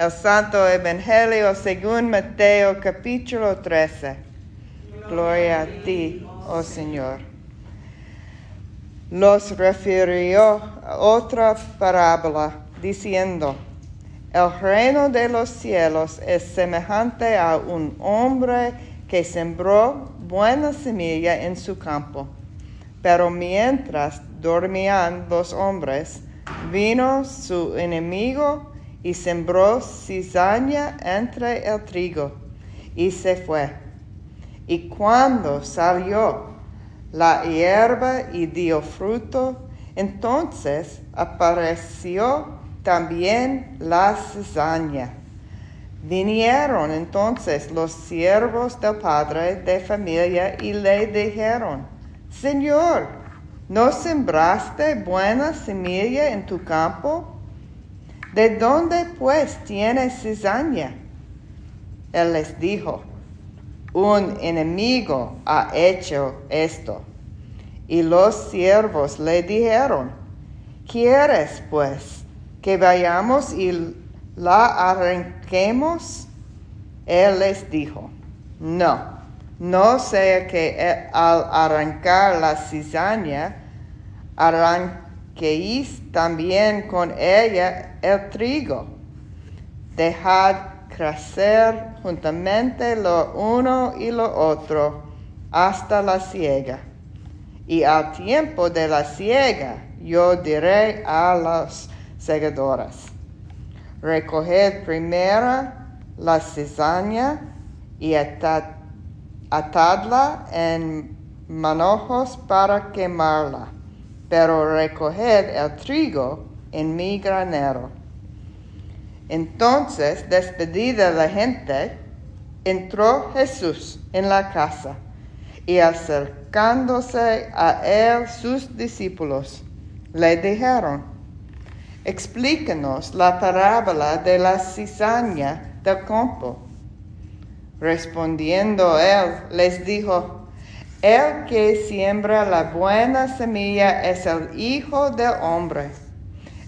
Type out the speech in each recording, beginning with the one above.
El Santo Evangelio según Mateo capítulo 13. Gloria a ti, oh Señor. Los refirió otra parábola diciendo, el reino de los cielos es semejante a un hombre que sembró buena semilla en su campo. Pero mientras dormían los hombres, vino su enemigo y sembró cizaña entre el trigo y se fue. Y cuando salió la hierba y dio fruto, entonces apareció también la cizaña. Vinieron entonces los siervos del padre de familia y le dijeron, Señor, ¿no sembraste buena semilla en tu campo? ¿De dónde pues tienes cizaña? Él les dijo, un enemigo ha hecho esto. Y los siervos le dijeron, ¿quieres pues que vayamos y la arranquemos? Él les dijo, no, no sea que al arrancar la cizaña arranquéis también con ella el trigo. Dejad crecer juntamente lo uno y lo otro hasta la siega. Y al tiempo de la siega yo diré a los segadores, recoged primero la cizaña y atadla en manojos para quemarla, pero recoged el trigo en mi granero. Entonces, despedida la gente, entró Jesús en la casa y acercándose a él sus discípulos, le dijeron, explícanos la parábola de la cizaña del campo. Respondiendo él, les dijo, el que siembra la buena semilla es el Hijo del Hombre.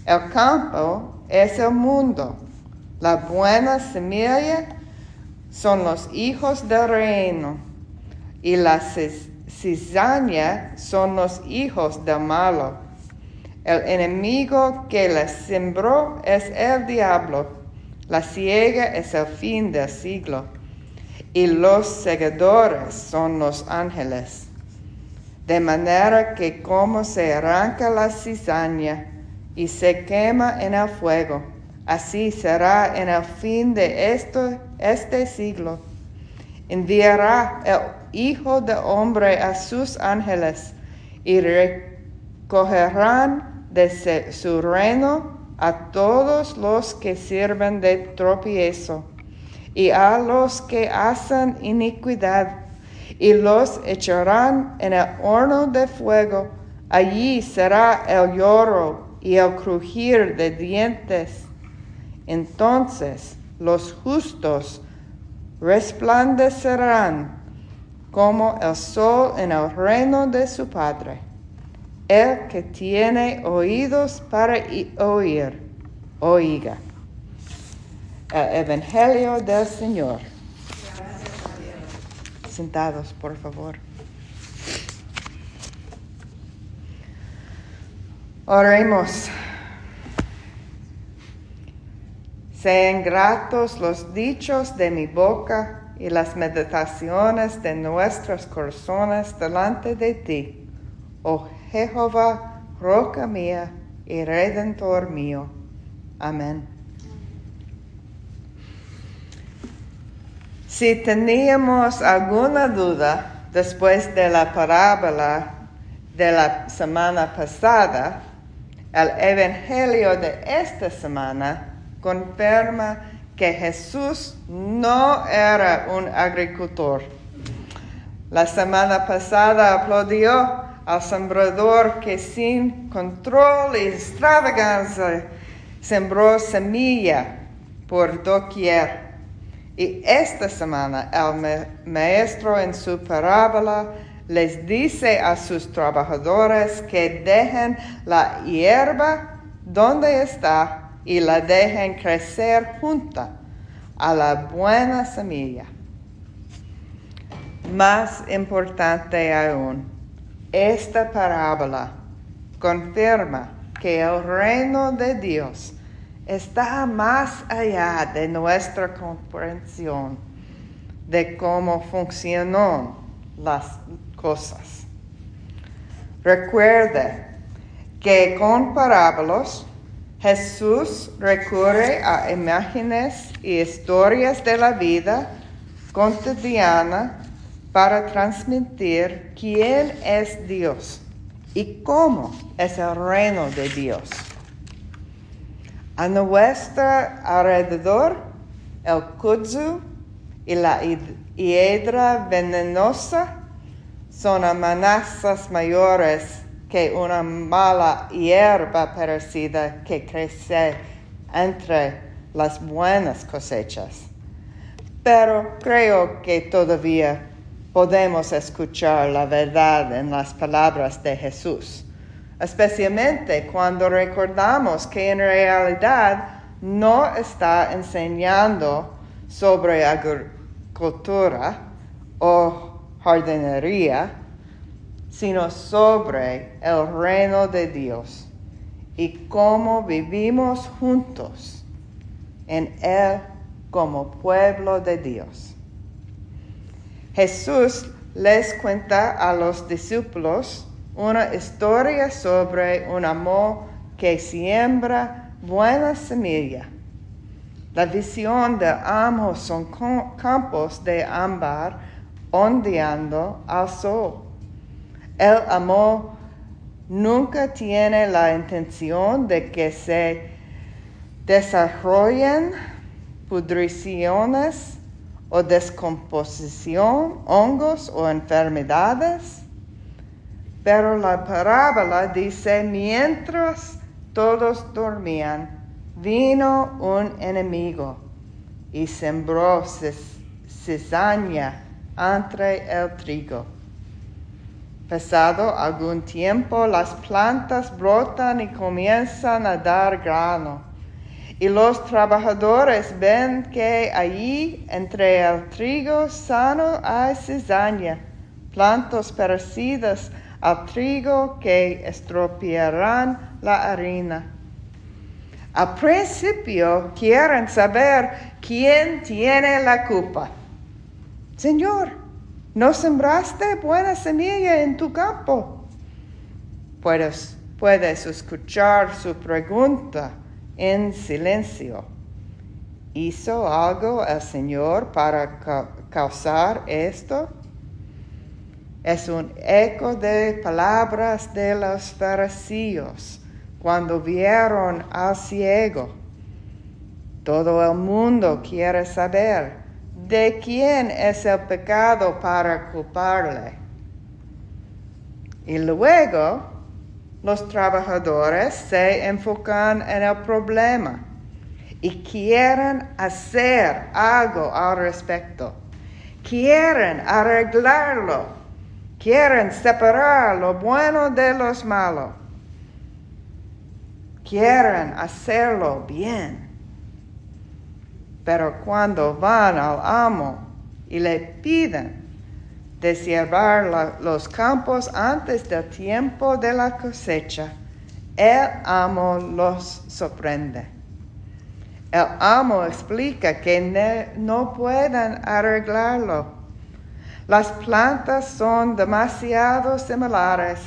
El campo es el mundo. La buena semilla son los hijos del reino y la cizaña son los hijos del malo. El enemigo que la sembró es el diablo. La ciega es el fin del siglo. Y los segadores son los ángeles. De manera que como se arranca la cizaña, y se quema en el fuego. Así será en el fin de este siglo. Enviará el Hijo del Hombre a sus ángeles y recogerán de su reino a todos los que sirven de tropiezo y a los que hacen iniquidad y los echarán en el horno de fuego. Allí será el lloro y el crujir de dientes. Entonces los justos resplandecerán como el sol en el reino de su Padre. El que tiene oídos para oír, oiga. El Evangelio del Señor. Sentados, por favor. Oremos. Sean gratos los dichos de mi boca y las meditaciones de nuestros corazones delante de ti, oh Jehová, roca mía y redentor mío. Amén. Si teníamos alguna duda después de la parábola de la semana pasada, el Evangelio de esta semana confirma que Jesús no era un agricultor. La semana pasada aplaudió al sembrador que sin control y extravagancia sembró semilla por doquier. Y esta semana el maestro en su parábola les dice a sus trabajadores que dejen la hierba donde está y la dejen crecer junta a la buena semilla. Más importante aún, esta parábola confirma que el reino de Dios está más allá de nuestra comprensión de cómo funcionan las cosas. Recuerde que con parábolas Jesús recurre a imágenes y historias de la vida cotidiana para transmitir quién es Dios y cómo es el reino de Dios. A nuestro alrededor, el kudzu y la hiedra venenosa son amenazas mayores que una mala hierba parecida que crece entre las buenas cosechas. Pero creo que todavía podemos escuchar la verdad en las palabras de Jesús, especialmente cuando recordamos que en realidad no está enseñando sobre agricultura o jardinería, sino sobre el reino de Dios y cómo vivimos juntos en Él como pueblo de Dios. Jesús les cuenta a los discípulos una historia sobre un amor que siembra buena semilla. La visión de ambos son campos de ámbar ondeando al sol. El amor nunca tiene la intención de que se desarrollen pudriciones o descomposición, hongos o enfermedades. Pero la parábola dice, mientras todos dormían, vino un enemigo y sembró cizaña entre el trigo. Pasado algún tiempo, las plantas brotan y comienzan a dar grano. Y los trabajadores ven que allí, entre el trigo sano, hay cizaña, plantas parecidas al trigo que estropearán la harina. Al principio quieren saber quién tiene la culpa. Señor, ¿No sembraste buena semilla en tu campo? Puedes, puedes escuchar su pregunta en silencio. ¿Hizo algo el Señor para causar esto? Es un eco de palabras de los fariseos cuando vieron al ciego. Todo el mundo quiere saber ¿De quién es el pecado para culparle? Y luego los trabajadores se enfocan en el problema y quieren hacer algo al respecto. Quieren arreglarlo. Quieren separar lo bueno de los malos. Quieren hacerlo bien. Pero cuando van al amo y le piden de los campos antes del tiempo de la cosecha, el amo los sorprende. El amo explica que no pueden arreglarlo. Las plantas son demasiado similares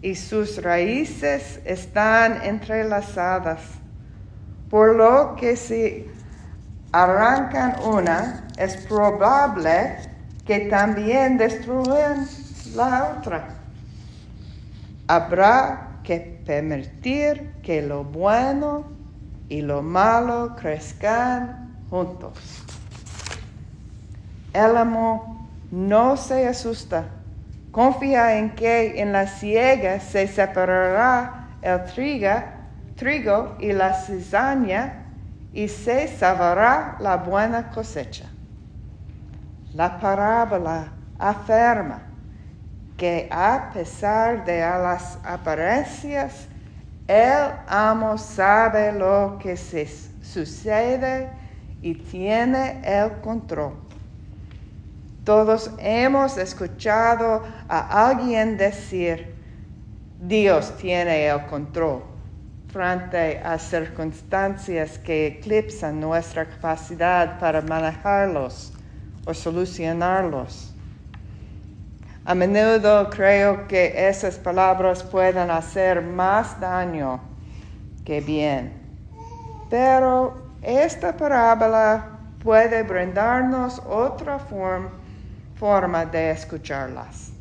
y sus raíces están entrelazadas, por lo que si arrancan una, es probable que también destruyan la otra. Habrá que permitir que lo bueno y lo malo crezcan juntos. El amor no se asusta, confía en que en la siega se separará el trigo, trigo y la cizaña y se sabrá la buena cosecha. La parábola afirma que a pesar de las apariencias, El amo sabe lo que se sucede y tiene el control. Todos hemos escuchado a alguien decir, Dios tiene el control frente a circunstancias que eclipsan nuestra capacidad para manejarlos o solucionarlos. A menudo creo que esas palabras pueden hacer más daño que bien, pero esta parábola puede brindarnos otra forma forma de escucharlas.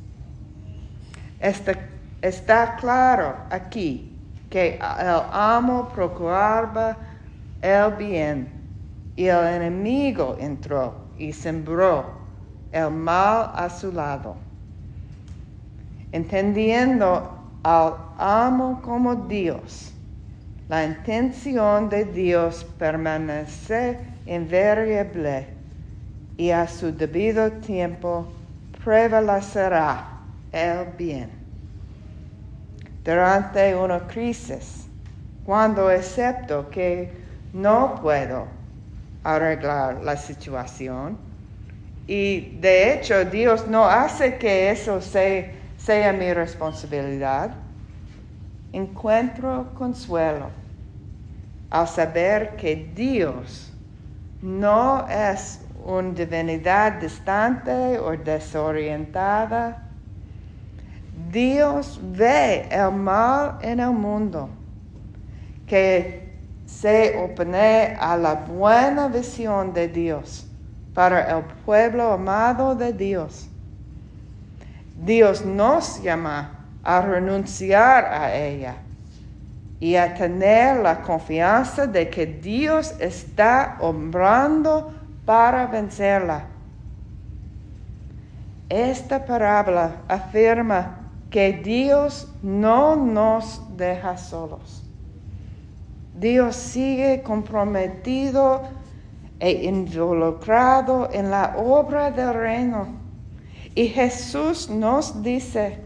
Está, claro aquí que el amo procuraba el bien y el enemigo entró y sembró el mal a su lado. Entendiendo al amo como Dios, la intención de Dios permanece invariable y a su debido tiempo prevalecerá el bien. Durante una crisis, cuando acepto que no puedo arreglar la situación, y de hecho Dios no hace que eso sea mi responsabilidad, encuentro consuelo al saber que Dios no es una divinidad distante o desorientada. Dios ve el mal en el mundo que se opone a la buena visión de Dios para el pueblo amado de Dios. Dios nos llama a renunciar a ella y a tener la confianza de que Dios está obrando para vencerla. Esta parábola afirma que Dios no nos deja solos. Dios sigue comprometido e involucrado en la obra del reino. Y Jesús nos dice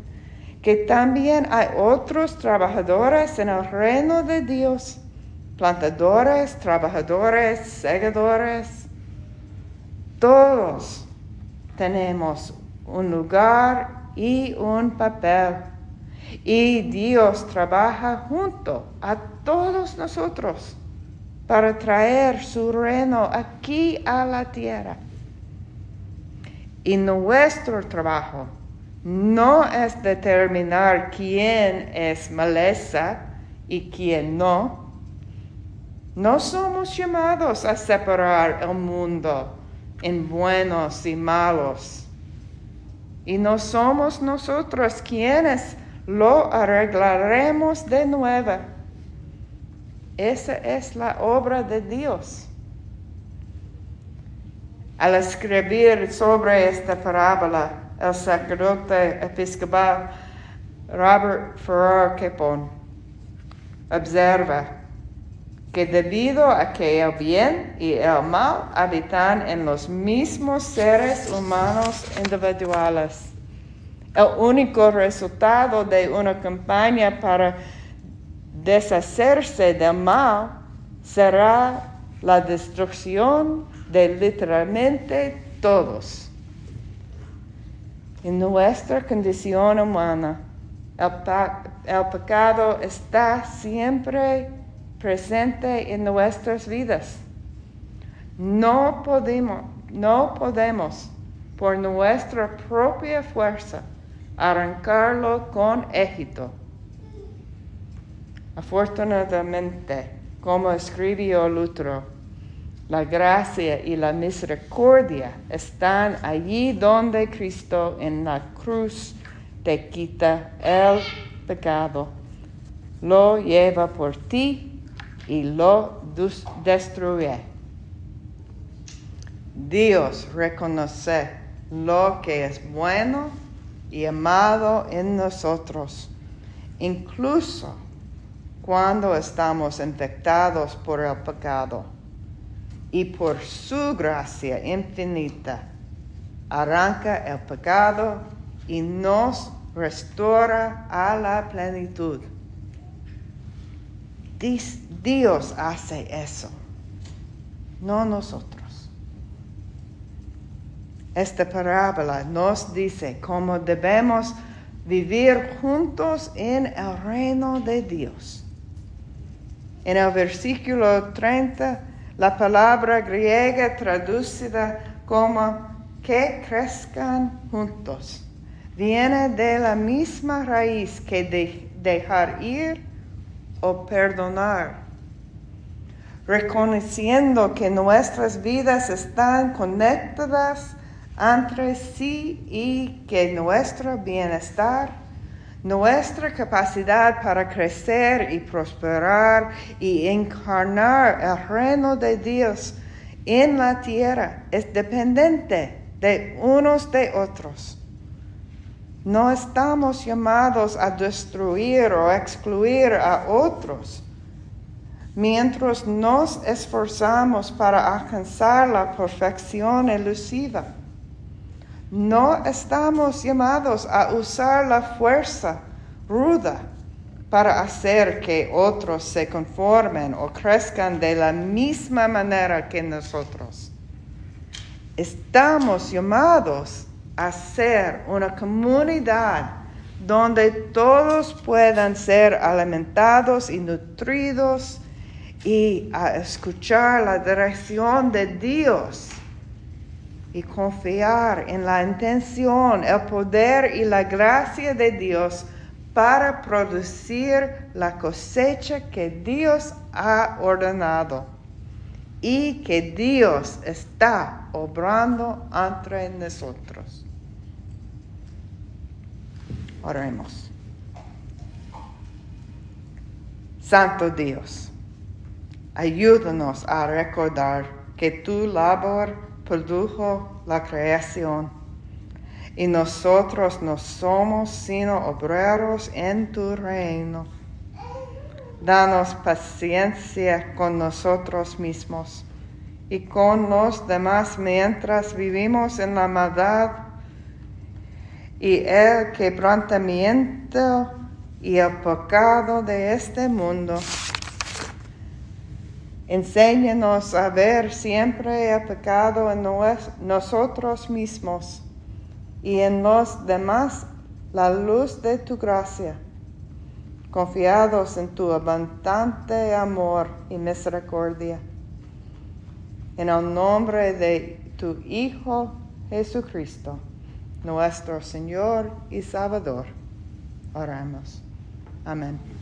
que también hay otros trabajadores en el reino de Dios, plantadores, trabajadores, segadores, todos tenemos un lugar y un papel. Y Dios trabaja junto a todos nosotros para traer su reino aquí a la tierra. Y nuestro trabajo no es determinar quién es maleza y quién no. No somos llamados a separar el mundo en buenos y malos. Y no somos nosotros quienes lo arreglaremos de nuevo. Esa es la obra de Dios. Al escribir sobre esta parábola, el sacerdote episcopal Robert Farrar Capon observa que debido a que el bien y el mal habitan en los mismos seres humanos individuales, el único resultado de una campaña para deshacerse del mal será la destrucción de literalmente todos. En nuestra condición humana, el, el pecado está siempre presente en nuestras vidas. No podemos, no podemos por nuestra propia fuerza arrancarlo con éxito. Afortunadamente, como escribió Lutero, la gracia y la misericordia están allí donde Cristo en la cruz te quita el pecado, lo lleva por ti y lo destruye. Dios reconoce lo que es bueno y amado en nosotros, incluso cuando estamos infectados por el pecado. Y por su gracia infinita, arranca el pecado y nos restaura a la plenitud. Dios hace eso, no nosotros. Esta parábola nos dice cómo debemos vivir juntos en el reino de Dios. En el versículo 30, la palabra griega traducida como que crezcan juntos viene de la misma raíz que de dejar ir o perdonar, reconociendo que nuestras vidas están conectadas entre sí y que nuestro bienestar, nuestra capacidad para crecer y prosperar y encarnar el reino de Dios en la tierra es dependiente de unos de otros. No estamos llamados a destruir o excluir a otros mientras nos esforzamos para alcanzar la perfección elusiva. No estamos llamados a usar la fuerza ruda para hacer que otros se conformen o crezcan de la misma manera que nosotros. Estamos llamados a ser una comunidad donde todos puedan ser alimentados y nutridos y a escuchar la dirección de Dios y confiar en la intención, el poder y la gracia de Dios para producir la cosecha que Dios ha ordenado y que Dios está obrando entre nosotros. Oremos. Santo Dios, ayúdanos a recordar que tu labor produjo la creación y nosotros no somos sino obreros en tu reino. Danos paciencia con nosotros mismos y con los demás mientras vivimos en la maldad y el quebrantamiento y el pecado de este mundo. Enséñanos a ver siempre el pecado en nosotros mismos y en los demás la luz de tu gracia, confiados en tu abundante amor y misericordia. En el nombre de tu Hijo Jesucristo, nuestro Señor y Salvador, oramos. Amén.